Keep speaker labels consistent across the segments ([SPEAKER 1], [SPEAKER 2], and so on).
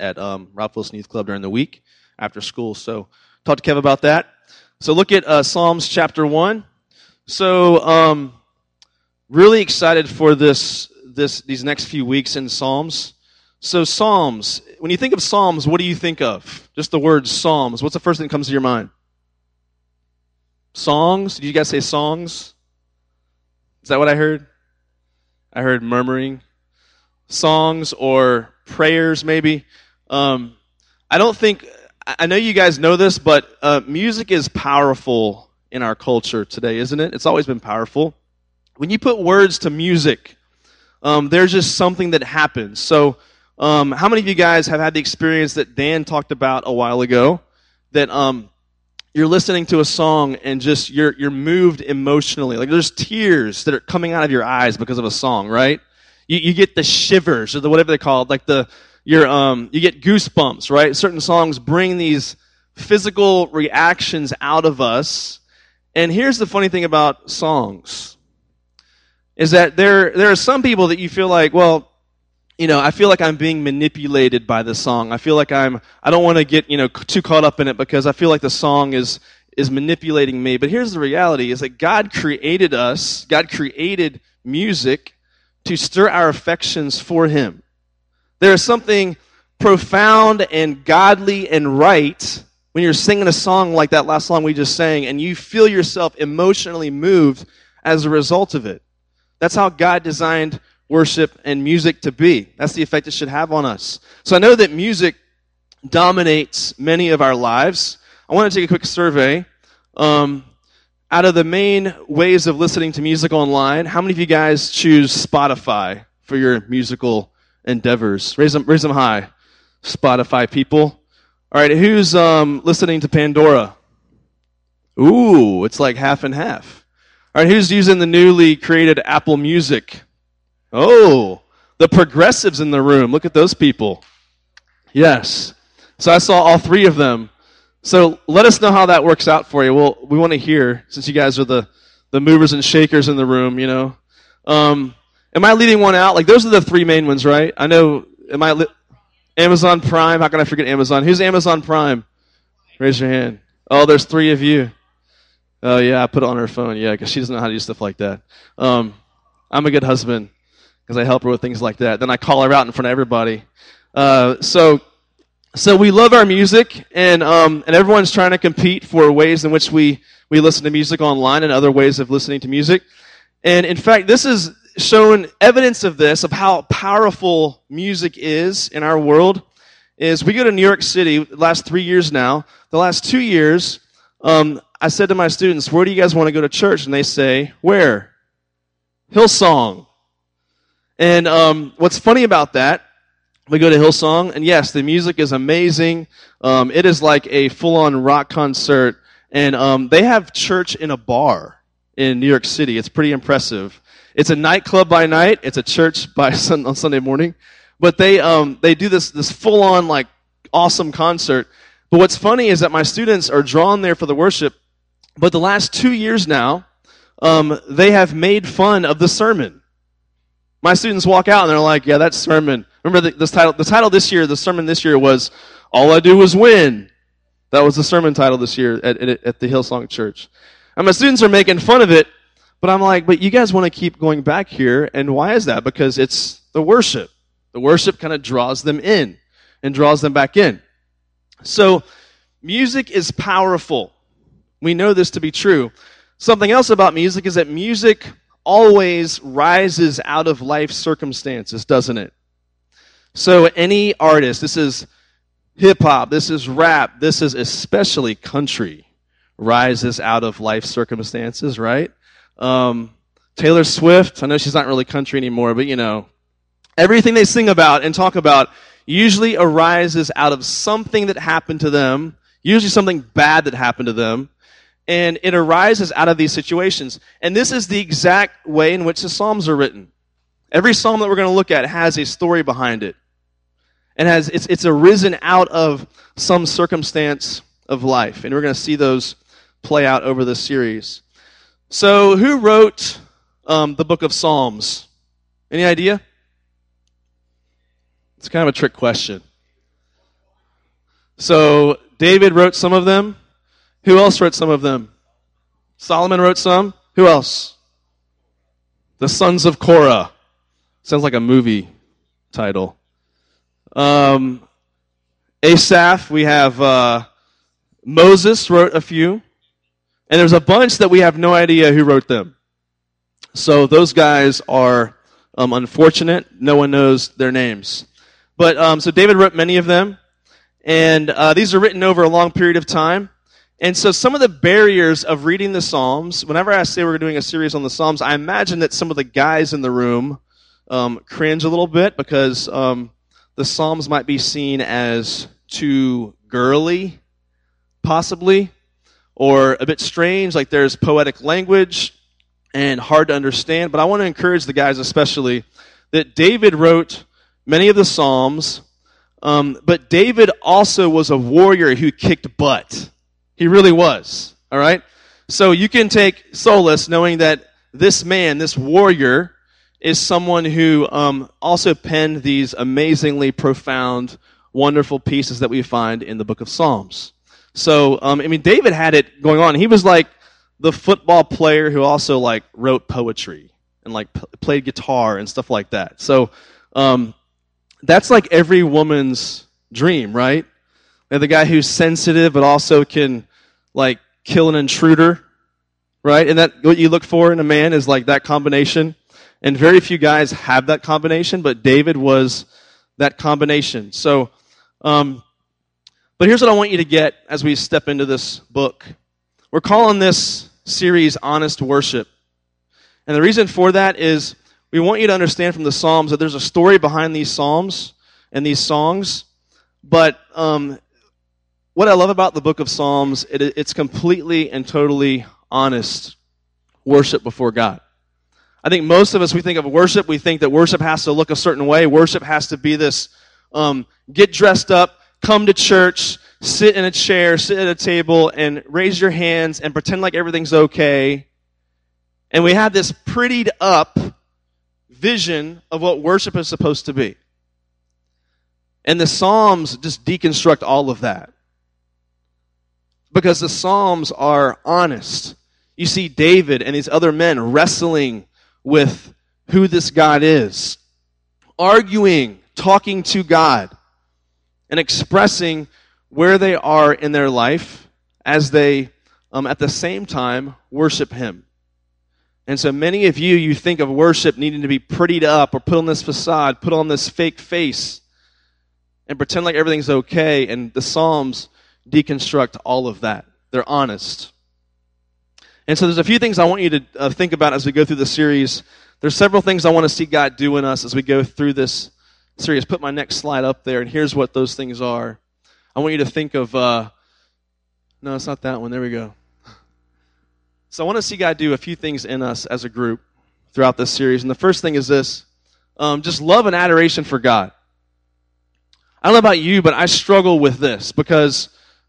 [SPEAKER 1] at um, Wilson Youth Club during the week after school. So talk to Kev about that. So look at uh, Psalms chapter one. So um, really excited for this this these next few weeks in Psalms. So Psalms, when you think of Psalms, what do you think of? Just the word Psalms. What's the first thing that comes to your mind? Songs? Did you guys say songs? Is that what I heard? I heard murmuring. Songs or prayers, maybe. Um, I don't think, I know you guys know this, but uh, music is powerful in our culture today, isn't it? It's always been powerful. When you put words to music, um, there's just something that happens. So, um, how many of you guys have had the experience that Dan talked about a while ago? That um, you're listening to a song and just you're you're moved emotionally. Like there's tears that are coming out of your eyes because of a song, right? You, you get the shivers or the whatever they call it, like the you're um you get goosebumps, right? Certain songs bring these physical reactions out of us. And here's the funny thing about songs is that there there are some people that you feel like, well, you know, I feel like I'm being manipulated by the song. I feel like I'm, I don't want to get, you know, too caught up in it because I feel like the song is, is manipulating me. But here's the reality is that God created us, God created music to stir our affections for Him. There is something profound and godly and right when you're singing a song like that last song we just sang and you feel yourself emotionally moved as a result of it. That's how God designed worship and music to be. That's the effect it should have on us. So I know that music dominates many of our lives. I want to take a quick survey. Um, out of the main ways of listening to music online, how many of you guys choose Spotify for your musical endeavors? Raise them, raise them high. Spotify people. All right, who's um, listening to Pandora? Ooh, it's like half and half. All right, who's using the newly created Apple Music? Oh, the progressives in the room. Look at those people. Yes. So I saw all three of them. So let us know how that works out for you. Well, we want to hear, since you guys are the, the movers and shakers in the room, you know. Um, am I leading one out? Like, those are the three main ones, right? I know, am I, li- Amazon Prime? How can I forget Amazon? Who's Amazon Prime? Raise your hand. Oh, there's three of you. Oh, yeah, I put it on her phone. Yeah, because she doesn't know how to do stuff like that. Um, I'm a good husband because I help her with things like that. Then I call her out in front of everybody. Uh, so, so we love our music, and um, and everyone's trying to compete for ways in which we we listen to music online and other ways of listening to music. And in fact, this is shown evidence of this of how powerful music is in our world. Is we go to New York City last three years now. The last two years, um, I said to my students, "Where do you guys want to go to church?" And they say, "Where?" Hillsong. And um, what's funny about that, we go to Hillsong, and yes, the music is amazing. Um, it is like a full-on rock concert, and um, they have church in a bar in New York City. It's pretty impressive. It's a nightclub by night. It's a church by sun- on Sunday morning, but they um, they do this this full-on like awesome concert. But what's funny is that my students are drawn there for the worship. But the last two years now, um, they have made fun of the sermon. My students walk out and they're like, yeah, that sermon. Remember the, this title, the title this year, the sermon this year was, All I Do Was Win. That was the sermon title this year at, at, at the Hillsong Church. And my students are making fun of it, but I'm like, but you guys want to keep going back here, and why is that? Because it's the worship. The worship kind of draws them in and draws them back in. So, music is powerful. We know this to be true. Something else about music is that music always rises out of life circumstances, doesn't it? So, any artist, this is hip hop, this is rap, this is especially country, rises out of life circumstances, right? Um, Taylor Swift, I know she's not really country anymore, but you know, everything they sing about and talk about usually arises out of something that happened to them, usually something bad that happened to them, and it arises out of these situations. And this is the exact way in which the Psalms are written. Every psalm that we're going to look at has a story behind it. And has it's, it's arisen out of some circumstance of life. And we're going to see those play out over this series. So, who wrote um, the book of Psalms? Any idea? It's kind of a trick question. So David wrote some of them. Who else wrote some of them? Solomon wrote some. Who else? The sons of Korah. Sounds like a movie title. Um, Asaph, we have uh, Moses wrote a few. And there's a bunch that we have no idea who wrote them. So those guys are um, unfortunate. No one knows their names. But um, so David wrote many of them. And uh, these are written over a long period of time. And so some of the barriers of reading the Psalms, whenever I say we're doing a series on the Psalms, I imagine that some of the guys in the room um, cringe a little bit because um, the Psalms might be seen as too girly, possibly, or a bit strange, like there's poetic language and hard to understand. But I want to encourage the guys, especially, that David wrote many of the Psalms, um, but David also was a warrior who kicked butt. He really was. All right? So you can take solace knowing that this man, this warrior, is someone who um, also penned these amazingly profound, wonderful pieces that we find in the book of Psalms. So, um, I mean, David had it going on. He was like the football player who also like wrote poetry and like p- played guitar and stuff like that. So, um, that's like every woman's dream, right? The guy who's sensitive but also can like kill an intruder, right? And that what you look for in a man is like that combination. And very few guys have that combination, but David was that combination. So, um, but here's what I want you to get as we step into this book. We're calling this series Honest Worship. And the reason for that is we want you to understand from the Psalms that there's a story behind these Psalms and these songs. But um, what I love about the book of Psalms, it, it's completely and totally honest worship before God. I think most of us, we think of worship, we think that worship has to look a certain way. Worship has to be this um, get dressed up, come to church, sit in a chair, sit at a table, and raise your hands and pretend like everything's okay. And we have this prettied up vision of what worship is supposed to be. And the Psalms just deconstruct all of that because the Psalms are honest. You see David and these other men wrestling with who this God is, arguing, talking to God, and expressing where they are in their life as they, um, at the same time, worship Him. And so many of you, you think of worship needing to be prettied up or put on this facade, put on this fake face, and pretend like everything's okay. And the Psalms deconstruct all of that. They're honest. And so there's a few things I want you to uh, think about as we go through the series. There's several things I want to see God do in us as we go through this series. Put my next slide up there, and here's what those things are. I want you to think of, uh, no, it's not that one. There we go. So I want to see God do a few things in us as a group throughout this series. And the first thing is this um, just love and adoration for God. I don't know about you, but I struggle with this because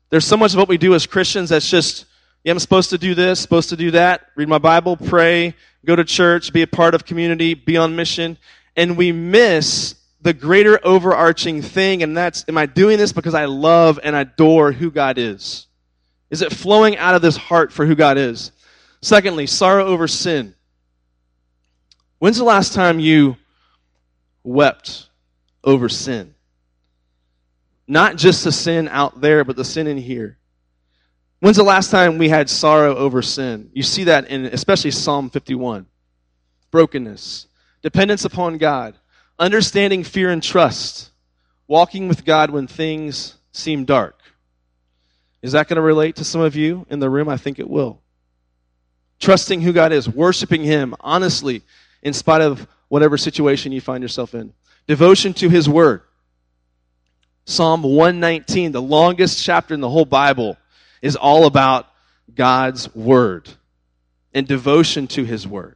[SPEAKER 1] there's so much of what we do as Christians that's just, yeah, I'm supposed to do this, supposed to do that, read my Bible, pray, go to church, be a part of community, be on mission. And we miss the greater overarching thing, and that's, am I doing this because I love and adore who God is? Is it flowing out of this heart for who God is? Secondly, sorrow over sin. When's the last time you wept over sin? Not just the sin out there, but the sin in here. When's the last time we had sorrow over sin? You see that in especially Psalm 51. Brokenness, dependence upon God, understanding fear and trust, walking with God when things seem dark. Is that going to relate to some of you in the room? I think it will. Trusting who God is, worshiping Him honestly in spite of whatever situation you find yourself in. Devotion to His Word. Psalm 119, the longest chapter in the whole Bible, is all about God's Word and devotion to His Word.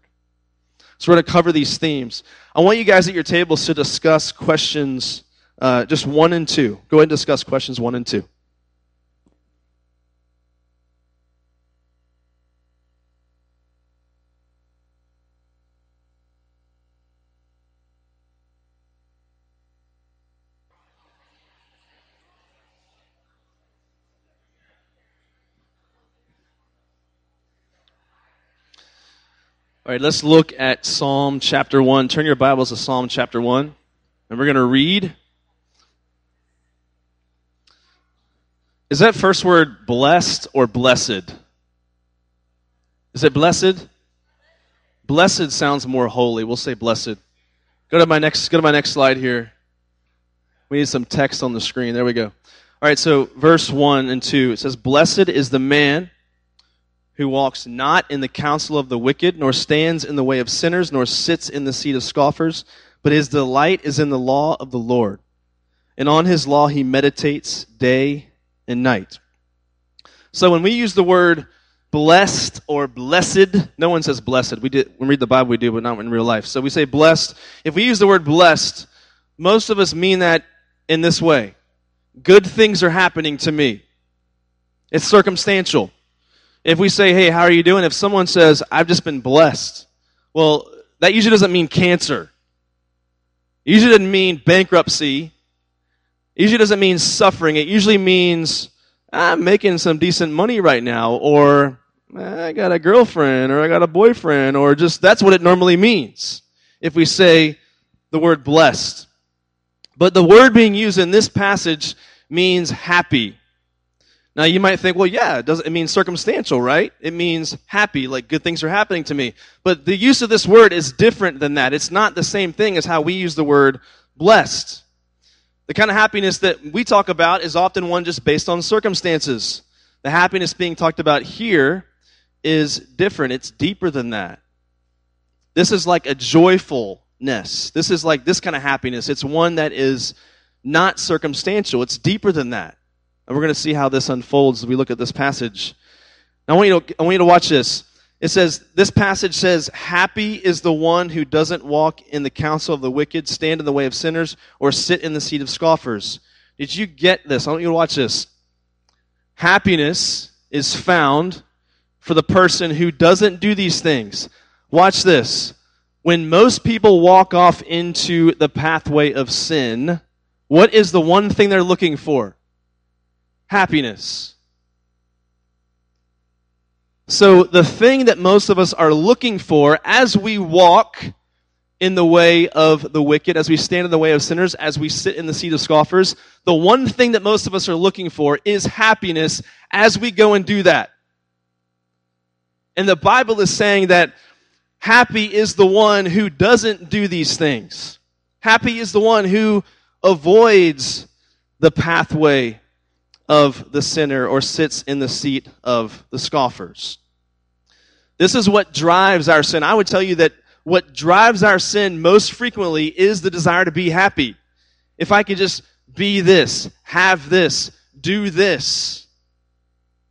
[SPEAKER 1] So we're going to cover these themes. I want you guys at your tables to discuss questions uh, just one and two. Go ahead and discuss questions one and two. All right, let's look at Psalm chapter 1. Turn your Bibles to Psalm chapter 1, and we're going to read. Is that first word blessed or blessed? Is it blessed? Blessed sounds more holy. We'll say blessed. Go to my next go to my next slide here. We need some text on the screen. There we go. All right, so verse 1 and 2 it says blessed is the man who walks not in the counsel of the wicked, nor stands in the way of sinners, nor sits in the seat of scoffers, but his delight is in the law of the Lord. And on his law he meditates day and night. So when we use the word blessed or blessed, no one says blessed. We did when we read the Bible we do, but not in real life. So we say blessed. If we use the word blessed, most of us mean that in this way. Good things are happening to me. It's circumstantial. If we say, hey, how are you doing? If someone says, I've just been blessed, well, that usually doesn't mean cancer. It usually doesn't mean bankruptcy. It usually doesn't mean suffering. It usually means, I'm making some decent money right now, or I got a girlfriend, or I got a boyfriend, or just that's what it normally means if we say the word blessed. But the word being used in this passage means happy. Now you might think, well, yeah, it doesn't it means circumstantial, right? It means happy, like good things are happening to me. But the use of this word is different than that. It's not the same thing as how we use the word blessed. The kind of happiness that we talk about is often one just based on circumstances. The happiness being talked about here is different. It's deeper than that. This is like a joyfulness. This is like this kind of happiness. It's one that is not circumstantial. It's deeper than that. And we're going to see how this unfolds as we look at this passage. I want, you to, I want you to watch this. It says, this passage says, Happy is the one who doesn't walk in the counsel of the wicked, stand in the way of sinners, or sit in the seat of scoffers. Did you get this? I want you to watch this. Happiness is found for the person who doesn't do these things. Watch this. When most people walk off into the pathway of sin, what is the one thing they're looking for? Happiness. So, the thing that most of us are looking for as we walk in the way of the wicked, as we stand in the way of sinners, as we sit in the seat of scoffers, the one thing that most of us are looking for is happiness as we go and do that. And the Bible is saying that happy is the one who doesn't do these things. Happy is the one who avoids the pathway of the sinner or sits in the seat of the scoffers. This is what drives our sin. I would tell you that what drives our sin most frequently is the desire to be happy. If I could just be this, have this, do this,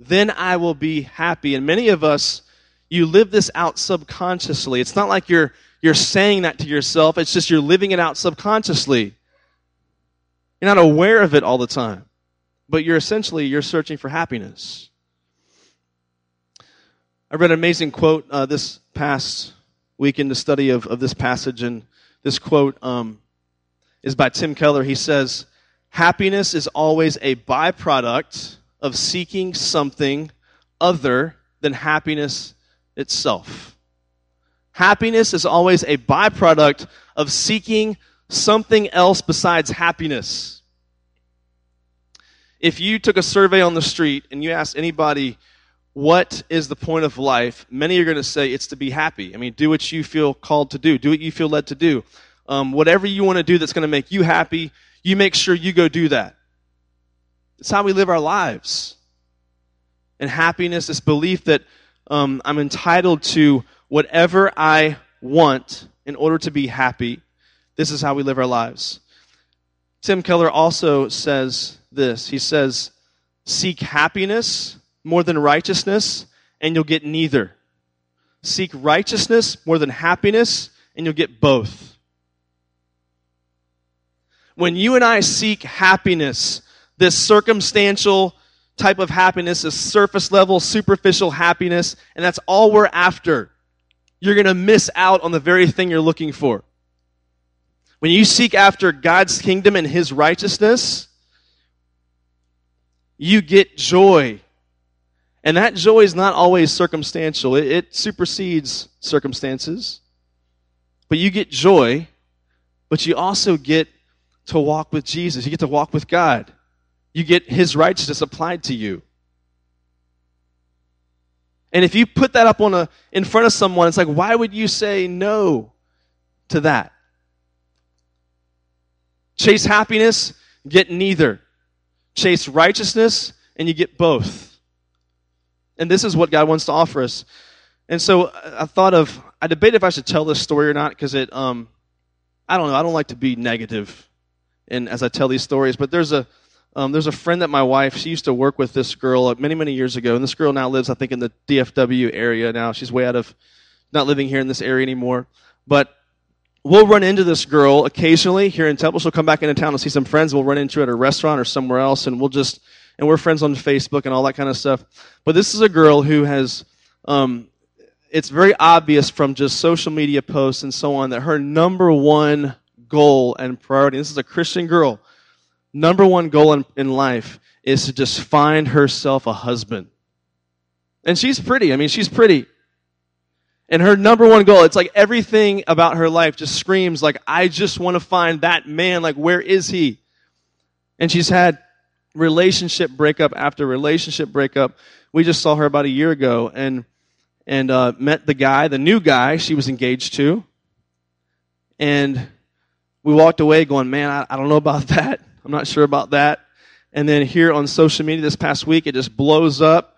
[SPEAKER 1] then I will be happy. And many of us, you live this out subconsciously. It's not like you're, you're saying that to yourself, it's just you're living it out subconsciously. You're not aware of it all the time but you're essentially you're searching for happiness. I read an amazing quote uh, this past week in the study of, of this passage, and this quote um, is by Tim Keller. He says, Happiness is always a byproduct of seeking something other than happiness itself. Happiness is always a byproduct of seeking something else besides happiness if you took a survey on the street and you asked anybody, what is the point of life? Many are going to say it's to be happy. I mean, do what you feel called to do, do what you feel led to do. Um, whatever you want to do that's going to make you happy, you make sure you go do that. It's how we live our lives. And happiness, this belief that um, I'm entitled to whatever I want in order to be happy. This is how we live our lives. Tim Keller also says this. He says, Seek happiness more than righteousness, and you'll get neither. Seek righteousness more than happiness, and you'll get both. When you and I seek happiness, this circumstantial type of happiness, this surface level, superficial happiness, and that's all we're after, you're going to miss out on the very thing you're looking for. When you seek after God's kingdom and His righteousness, you get joy And that joy is not always circumstantial, it, it supersedes circumstances. But you get joy, but you also get to walk with Jesus. You get to walk with God. You get His righteousness applied to you. And if you put that up on a, in front of someone, it's like, why would you say no to that? Chase happiness, get neither. Chase righteousness, and you get both. And this is what God wants to offer us. And so I thought of, I debated if I should tell this story or not because it, um, I don't know, I don't like to be and as I tell these stories, but there's a, um, there's a friend that my wife, she used to work with this girl many, many years ago, and this girl now lives, I think, in the DFW area now. She's way out of, not living here in this area anymore. But we'll run into this girl occasionally here in Temple. She'll come back into town to see some friends. We'll run into her at a restaurant or somewhere else, and we'll just, and we're friends on Facebook and all that kind of stuff. But this is a girl who has, um, it's very obvious from just social media posts and so on that her number one goal and priority, this is a Christian girl, number one goal in, in life is to just find herself a husband. And she's pretty. I mean, she's pretty. And her number one goal, it's like everything about her life just screams like, I just want to find that man. Like, where is he? And she's had relationship breakup after relationship breakup. We just saw her about a year ago and, and, uh, met the guy, the new guy she was engaged to. And we walked away going, man, I, I don't know about that. I'm not sure about that. And then here on social media this past week, it just blows up.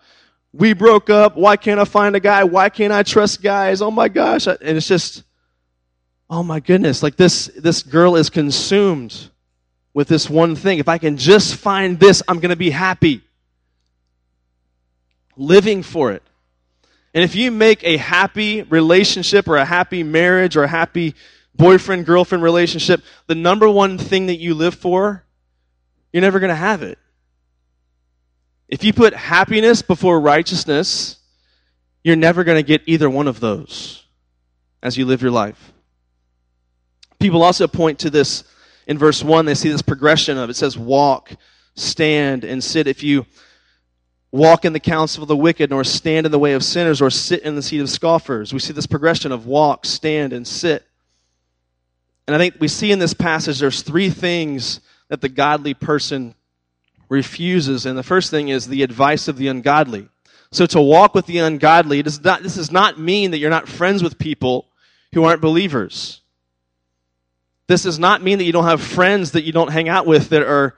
[SPEAKER 1] We broke up. Why can't I find a guy? Why can't I trust guys? Oh my gosh. And it's just, oh my goodness. Like this, this girl is consumed with this one thing. If I can just find this, I'm going to be happy. Living for it. And if you make a happy relationship or a happy marriage or a happy boyfriend girlfriend relationship the number one thing that you live for, you're never going to have it. If you put happiness before righteousness, you're never going to get either one of those as you live your life. People also point to this in verse 1, they see this progression of it says walk, stand, and sit. If you walk in the counsel of the wicked, nor stand in the way of sinners, or sit in the seat of scoffers, we see this progression of walk, stand, and sit. And I think we see in this passage there's three things that the godly person refuses. And the first thing is the advice of the ungodly. So to walk with the ungodly, does not, this does not mean that you're not friends with people who aren't believers. This does not mean that you don't have friends that you don't hang out with that are,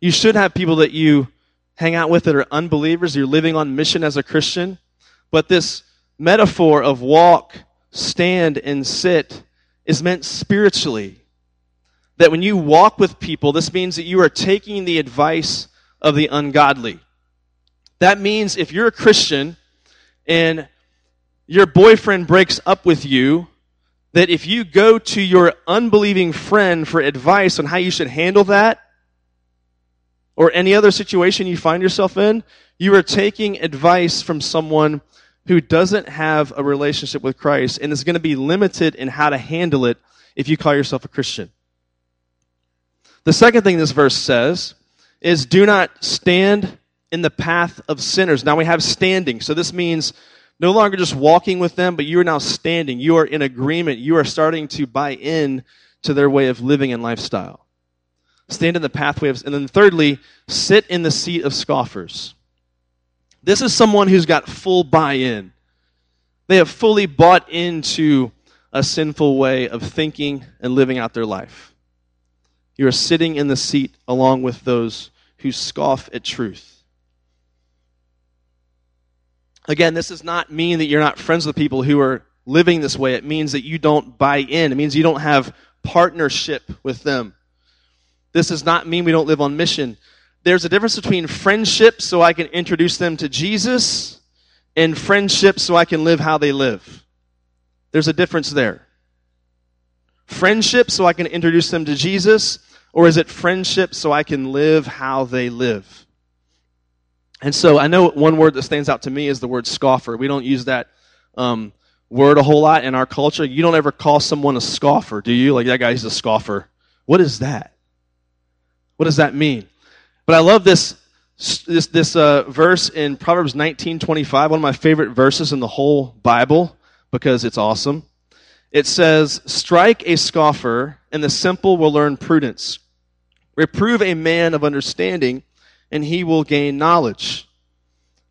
[SPEAKER 1] you should have people that you hang out with that are unbelievers. You're living on mission as a Christian. But this metaphor of walk, stand, and sit is meant spiritually. That when you walk with people, this means that you are taking the advice of the ungodly. That means if you're a Christian and your boyfriend breaks up with you, that if you go to your unbelieving friend for advice on how you should handle that, or any other situation you find yourself in, you are taking advice from someone who doesn't have a relationship with Christ and is going to be limited in how to handle it if you call yourself a Christian. The second thing this verse says is do not stand in the path of sinners. Now we have standing. So this means no longer just walking with them, but you are now standing. You are in agreement. You are starting to buy in to their way of living and lifestyle. Stand in the pathway of, and then thirdly, sit in the seat of scoffers. This is someone who's got full buy in. They have fully bought into a sinful way of thinking and living out their life. You are sitting in the seat along with those who scoff at truth. Again, this does not mean that you're not friends with people who are living this way. It means that you don't buy in. It means you don't have partnership with them. This does not mean we don't live on mission there's a difference between friendship so I can introduce them to Jesus and friendship so I can live how they live. There's a difference there. Friendship so I can introduce them to Jesus, or is it friendship so I can live how they live? And so I know one word that stands out to me is the word scoffer. We don't use that um, word a whole lot in our culture. You don't ever call someone a scoffer, do you? Like that guy's a scoffer. What is that? What does that mean? But I love this this, this uh, verse in Proverbs 19:25, one of my favorite verses in the whole Bible because it's awesome. It says, "Strike a scoffer, and the simple will learn prudence. Reprove a man of understanding, and he will gain knowledge."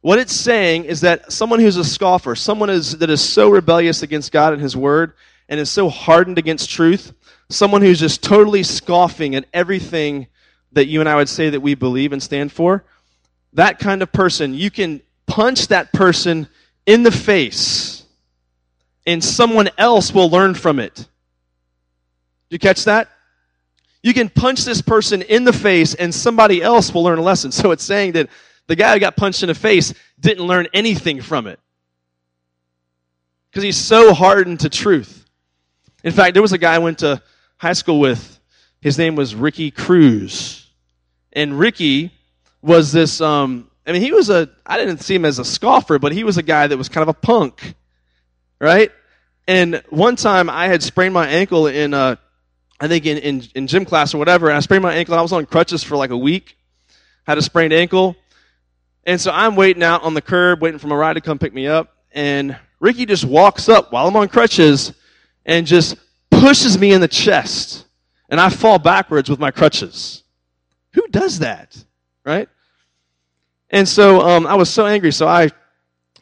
[SPEAKER 1] What it's saying is that someone who's a scoffer, someone is, that is so rebellious against God and His Word, and is so hardened against truth, someone who's just totally scoffing at everything that you and I would say that we believe and stand for, that kind of person, you can punch that person in the face, and someone else will learn from it. You catch that? You can punch this person in the face, and somebody else will learn a lesson. So it's saying that the guy who got punched in the face didn't learn anything from it because he's so hardened to truth. In fact, there was a guy I went to high school with. His name was Ricky Cruz. And Ricky was this, um, I mean, he was a, I didn't see him as a scoffer, but he was a guy that was kind of a punk, right? And one time I had sprained my ankle in, uh, I think in, in, in gym class or whatever, and I sprained my ankle. I was on crutches for like a week, had a sprained ankle. And so I'm waiting out on the curb, waiting for my ride to come pick me up. And Ricky just walks up while I'm on crutches and just pushes me in the chest. And I fall backwards with my crutches. Who does that? Right? And so um, I was so angry. So I,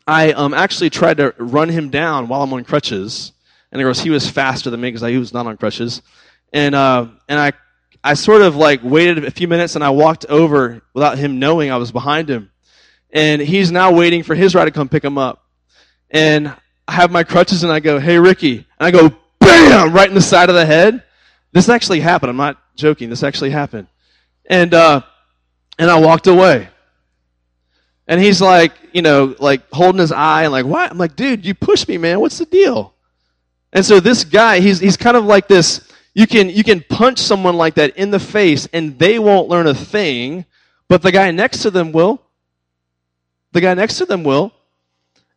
[SPEAKER 1] I um, actually tried to run him down while I'm on crutches. And of course, he was faster than me because he was not on crutches. And, uh, and I, I sort of like waited a few minutes and I walked over without him knowing I was behind him and he's now waiting for his ride to come pick him up. And I have my crutches and I go, hey, Ricky. And I go, bam, right in the side of the head. This actually happened. I'm not joking. This actually happened. And, uh, and I walked away. And he's like, you know, like holding his eye and like, what? I'm like, dude, you pushed me, man. What's the deal? And so this guy, he's, he's kind of like this, you can, you can punch someone like that in the face and they won't learn a thing, but the guy next to them will. The guy next to them will.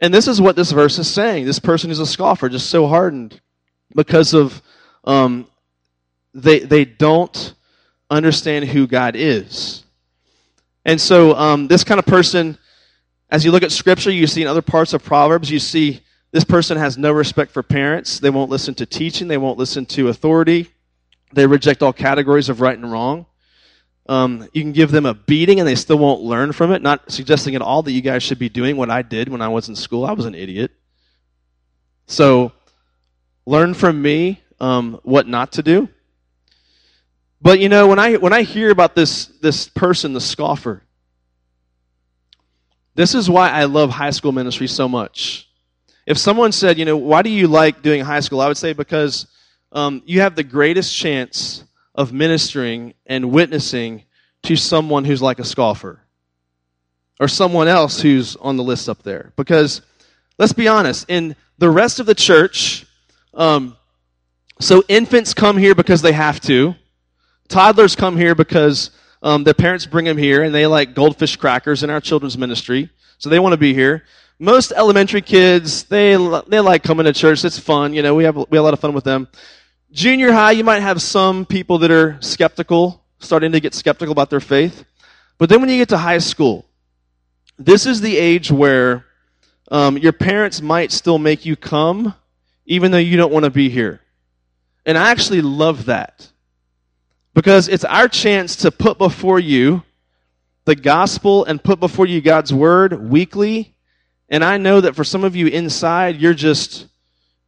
[SPEAKER 1] And this is what this verse is saying. This person is a scoffer, just so hardened because of um, they they don't understand who God is. And so um, this kind of person, as you look at Scripture, you see in other parts of Proverbs, you see this person has no respect for parents. They won't listen to teaching. They won't listen to authority. They reject all categories of right and wrong. Um, you can give them a beating and they still won't learn from it. Not suggesting at all that you guys should be doing what I did when I was in school. I was an idiot. So, learn from me um, what not to do. But you know, when I when I hear about this this person, the scoffer, this is why I love high school ministry so much. If someone said, you know, why do you like doing high school? I would say because um, you have the greatest chance of ministering and witnessing to someone who's like a scoffer or someone else who's on the list up there. Because let's be honest, in the rest of the church, um, so infants come here because they have to, toddlers come here because um, their parents bring them here and they like goldfish crackers in our children's ministry, so they want to be here. Most elementary kids, they, they like coming to church. It's fun. You know, we have, we have a lot of fun with them. Junior high, you might have some people that are skeptical, starting to get skeptical about their faith. But then when you get to high school, this is the age where um, your parents might still make you come, even though you don't want to be here. And I actually love that. Because it's our chance to put before you the gospel and put before you God's word weekly. And I know that for some of you inside, you're just,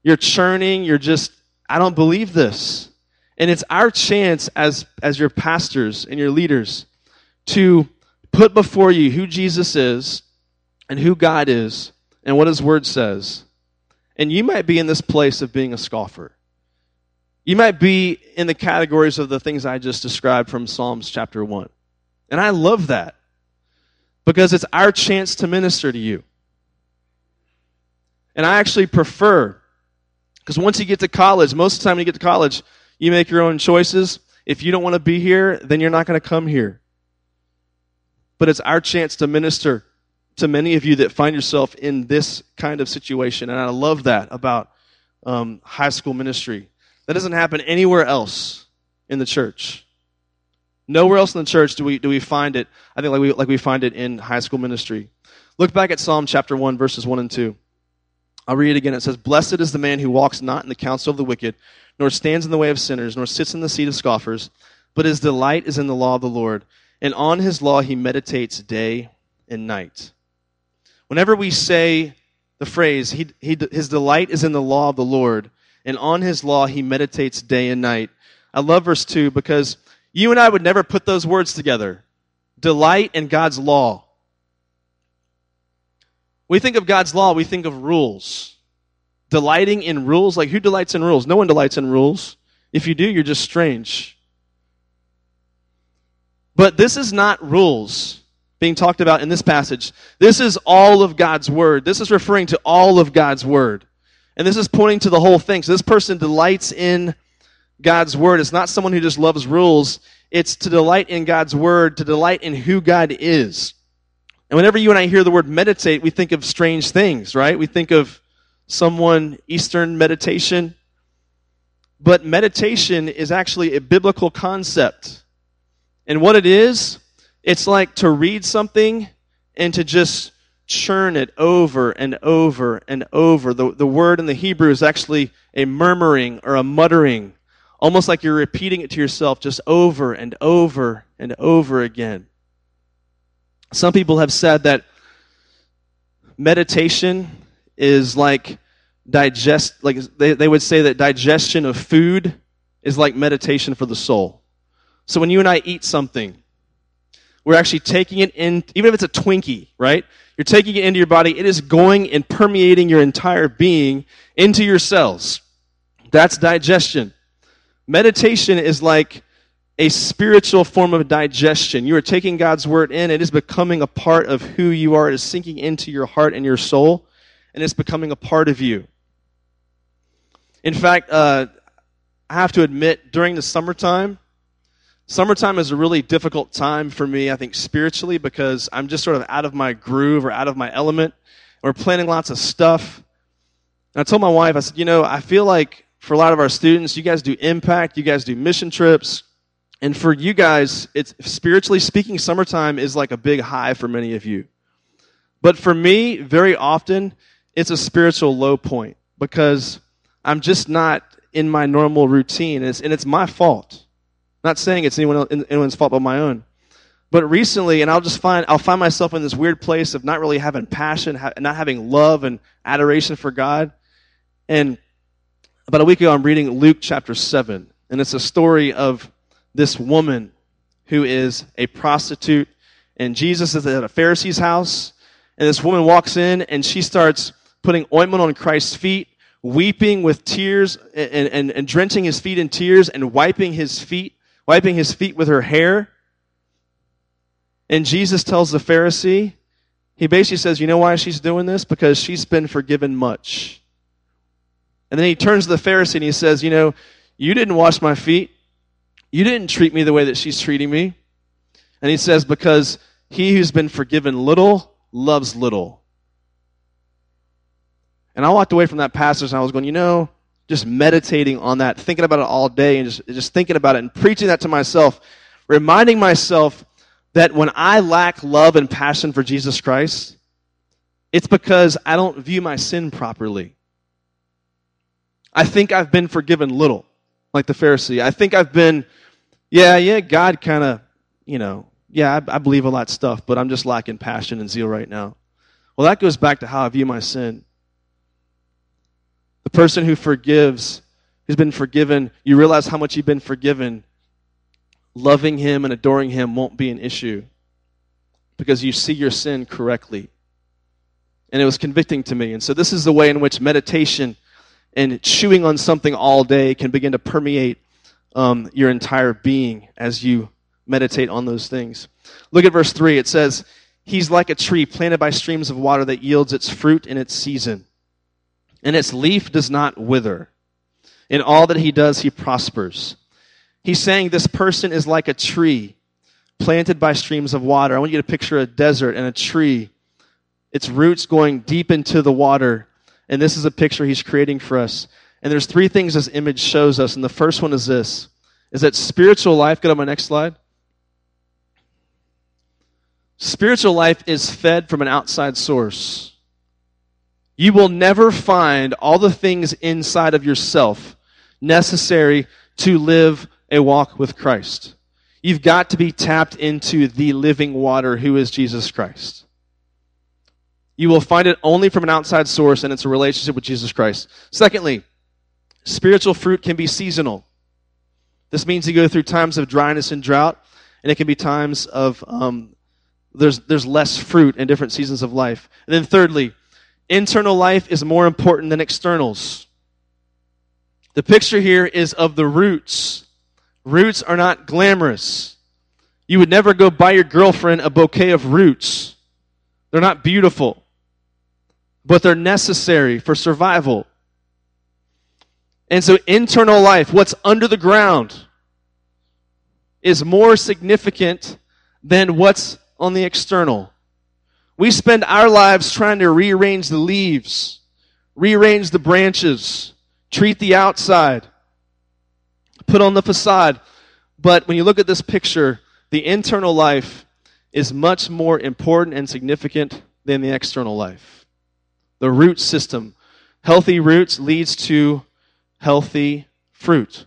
[SPEAKER 1] you're churning, you're just I don't believe this. And it's our chance as, as your pastors and your leaders to put before you who Jesus is and who God is and what his word says. And you might be in this place of being a scoffer. You might be in the categories of the things I just described from Psalms chapter 1. And I love that because it's our chance to minister to you. And I actually prefer because once you get to college, most of the time when you get to college, you make your own choices. If you don't want to be here, then you're not going to come here. But it's our chance to minister to many of you that find yourself in this kind of situation. And I love that about um, high school ministry. That doesn't happen anywhere else in the church. Nowhere else in the church do we, do we find it, I think, like we, like we find it in high school ministry. Look back at Psalm chapter 1, verses 1 and 2. I'll read it again. It says, Blessed is the man who walks not in the counsel of the wicked, nor stands in the way of sinners, nor sits in the seat of scoffers, but his delight is in the law of the Lord, and on his law he meditates day and night. Whenever we say the phrase, he, he, his delight is in the law of the Lord, and on his law he meditates day and night. I love verse 2 because you and I would never put those words together. Delight in God's law. We think of God's law, we think of rules. Delighting in rules, like who delights in rules? No one delights in rules. If you do, you're just strange. But this is not rules being talked about in this passage. This is all of God's word. This is referring to all of God's word. And this is pointing to the whole thing. So this person delights in God's word. It's not someone who just loves rules. It's to delight in God's word, to delight in who God is. And whenever you and I hear the word meditate, we think of strange things, right? We think of someone Eastern meditation. But meditation is actually a biblical concept. And what it is, it's like to read something and to just churn it over and over and over. The, the word in the Hebrew is actually a murmuring or a muttering, almost like you're repeating it to yourself just over and over and over again. Some people have said that meditation is like digest like they, they would say that digestion of food is like meditation for the soul. So when you and I eat something, we're actually taking it in, even if it's a Twinkie, right? You're taking it into your body. It is going and permeating your entire being into your cells. That's digestion. Meditation is like a spiritual form of digestion. You are taking God's word in, it is becoming a part of who you are. It is sinking into your heart and your soul, and it's becoming a part of you. In fact, uh, I have to admit, during the summertime, Summertime is a really difficult time for me, I think, spiritually, because I'm just sort of out of my groove or out of my element. We're planning lots of stuff. And I told my wife, I said, you know, I feel like for a lot of our students, you guys do impact, you guys do mission trips. And for you guys, it's spiritually speaking, summertime is like a big high for many of you. But for me, very often, it's a spiritual low point because I'm just not in my normal routine. And it's, and it's my fault. Not saying it's anyone anyone's fault but my own. But recently, and I'll just find I'll find myself in this weird place of not really having passion, not having love and adoration for God. And about a week ago, I'm reading Luke chapter seven, and it's a story of this woman who is a prostitute, and Jesus is at a Pharisee's house, and this woman walks in and she starts putting ointment on Christ's feet, weeping with tears and, and, and drenching his feet in tears and wiping his feet wiping his feet with her hair. And Jesus tells the Pharisee, he basically says, You know why she's doing this? Because she's been forgiven much. And then he turns to the Pharisee and he says, You know, you didn't wash my feet. You didn't treat me the way that she's treating me. And he says, Because he who's been forgiven little loves little. And I walked away from that passage and I was going, You know, just meditating on that, thinking about it all day, and just, just thinking about it and preaching that to myself, reminding myself that when I lack love and passion for Jesus Christ, it's because I don't view my sin properly. I think I've been forgiven little, like the Pharisee. I think I've been, yeah, yeah, God kind of, you know, yeah, I, I believe a lot of stuff, but I'm just lacking passion and zeal right now. Well, that goes back to how I view my sin. The person who forgives, who's been forgiven, you realize how much you've been forgiven. Loving him and adoring him won't be an issue because you see your sin correctly. And it was convicting to me. And so, this is the way in which meditation and chewing on something all day can begin to permeate um, your entire being as you meditate on those things. Look at verse 3. It says, He's like a tree planted by streams of water that yields its fruit in its season and its leaf does not wither. In all that he does, he prospers. He's saying this person is like a tree planted by streams of water. I want you to picture a desert and a tree, its roots going deep into the water. And this is a picture he's creating for us. And there's three things this image shows us. And the first one is this is that spiritual life, get on my next slide. Spiritual life is fed from an outside source. You will never find all the things inside of yourself necessary to live a walk with Christ. You've got to be tapped into the living water who is Jesus Christ. You will find it only from an outside source, and it's a relationship with Jesus Christ. Secondly, spiritual fruit can be seasonal. This means you go through times of dryness and drought, and it can be times of um, there's there's less fruit in different seasons of life. And then thirdly, internal life is more important than externals. The picture here is of the roots. Roots are not glamorous. You would never go buy your girlfriend a bouquet of roots. They're not beautiful, but they're necessary for survival. And so, internal life, what's under the ground, is more significant than what's on the external. We spend our lives trying to rearrange the leaves, rearrange the branches, treat the outside, put on the facade. But when you look at this picture, the internal life is much more important and significant than the external life. The root system. Healthy roots leads to healthy fruit.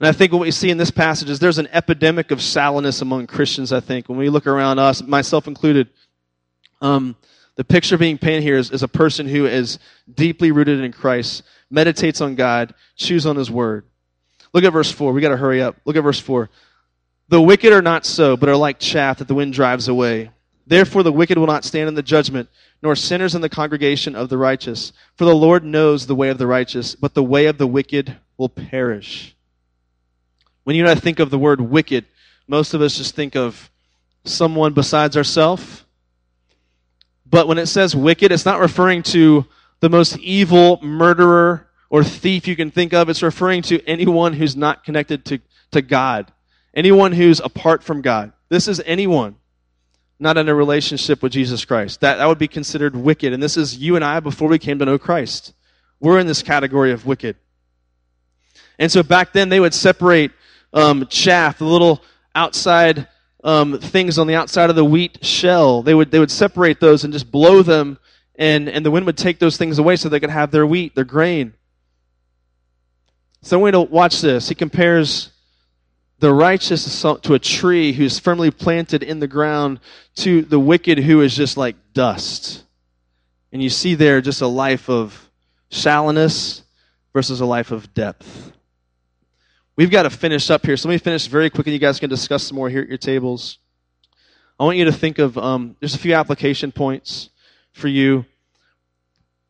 [SPEAKER 1] And I think what we see in this passage is there's an epidemic of sallowness among Christians, I think. When we look around us, myself included, um, the picture being painted here is, is a person who is deeply rooted in Christ, meditates on God, chews on his word. Look at verse 4. We got to hurry up. Look at verse 4. The wicked are not so, but are like chaff that the wind drives away. Therefore, the wicked will not stand in the judgment, nor sinners in the congregation of the righteous. For the Lord knows the way of the righteous, but the way of the wicked will perish. When you and I think of the word wicked, most of us just think of someone besides ourselves but when it says wicked, it's not referring to the most evil murderer or thief you can think of. It's referring to anyone who's not connected to, to God, anyone who's apart from God. This is anyone not in a relationship with Jesus Christ. That, that would be considered wicked. And this is you and I before we came to know Christ. We're in this category of wicked. And so back then they would separate um, chaff, the little outside um, things on the outside of the wheat shell. They would, they would separate those and just blow them, and, and the wind would take those things away so they could have their wheat, their grain. So we to watch this. He compares the righteous to a tree who's firmly planted in the ground to the wicked who is just like dust. And you see there just a life of shallowness versus a life of depth. We've got to finish up here. So let me finish very quickly. You guys can discuss some more here at your tables. I want you to think of, um, there's a few application points for you.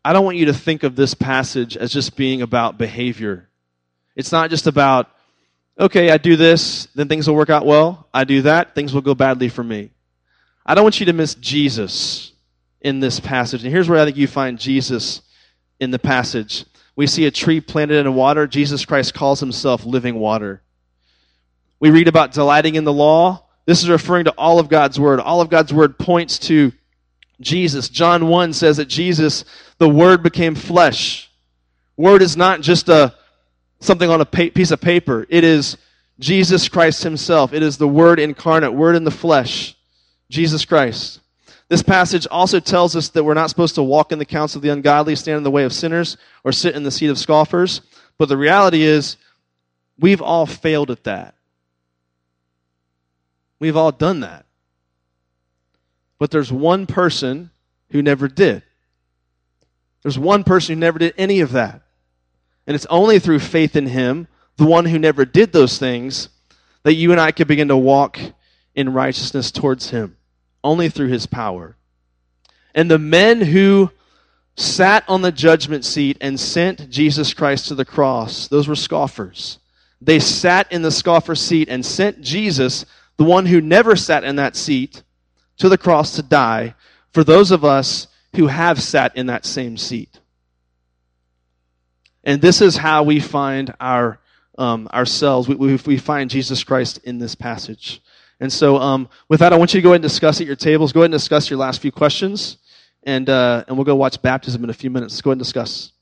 [SPEAKER 1] I don't want you to think of this passage as just being about behavior. It's not just about, okay, I do this, then things will work out well. I do that, things will go badly for me. I don't want you to miss Jesus in this passage. And here's where I think you find Jesus in the passage. We see a tree planted in water. Jesus Christ calls himself living water. We read about delighting in the law. This is referring to all of God's word. All of God's word points to Jesus. John 1 says that Jesus, the word became flesh. Word is not just a something on a piece of paper. It is Jesus Christ himself. It is the word incarnate, word in the flesh. Jesus Christ. This passage also tells us that we're not supposed to walk in the counsel of the ungodly, stand in the way of sinners, or sit in the seat of scoffers. But the reality is, we've all failed at that. We've all done that. But there's one person who never did. There's one person who never did any of that. And it's only through faith in him, the one who never did those things, that you and I can begin to walk in righteousness towards him only through his power. And the men who sat on the judgment seat and sent Jesus Christ to the cross, those were scoffers. They sat in the scoffer seat and sent Jesus, the one who never sat in that seat, to the cross to die for those of us who have sat in that same seat. And this is how we find our um, ourselves. We, we, we find Jesus Christ in this passage. And so, um, with that, I want you to go ahead and discuss at your tables. Go ahead and discuss your last few questions, and uh, and we'll go watch baptism in a few minutes. Go ahead and discuss.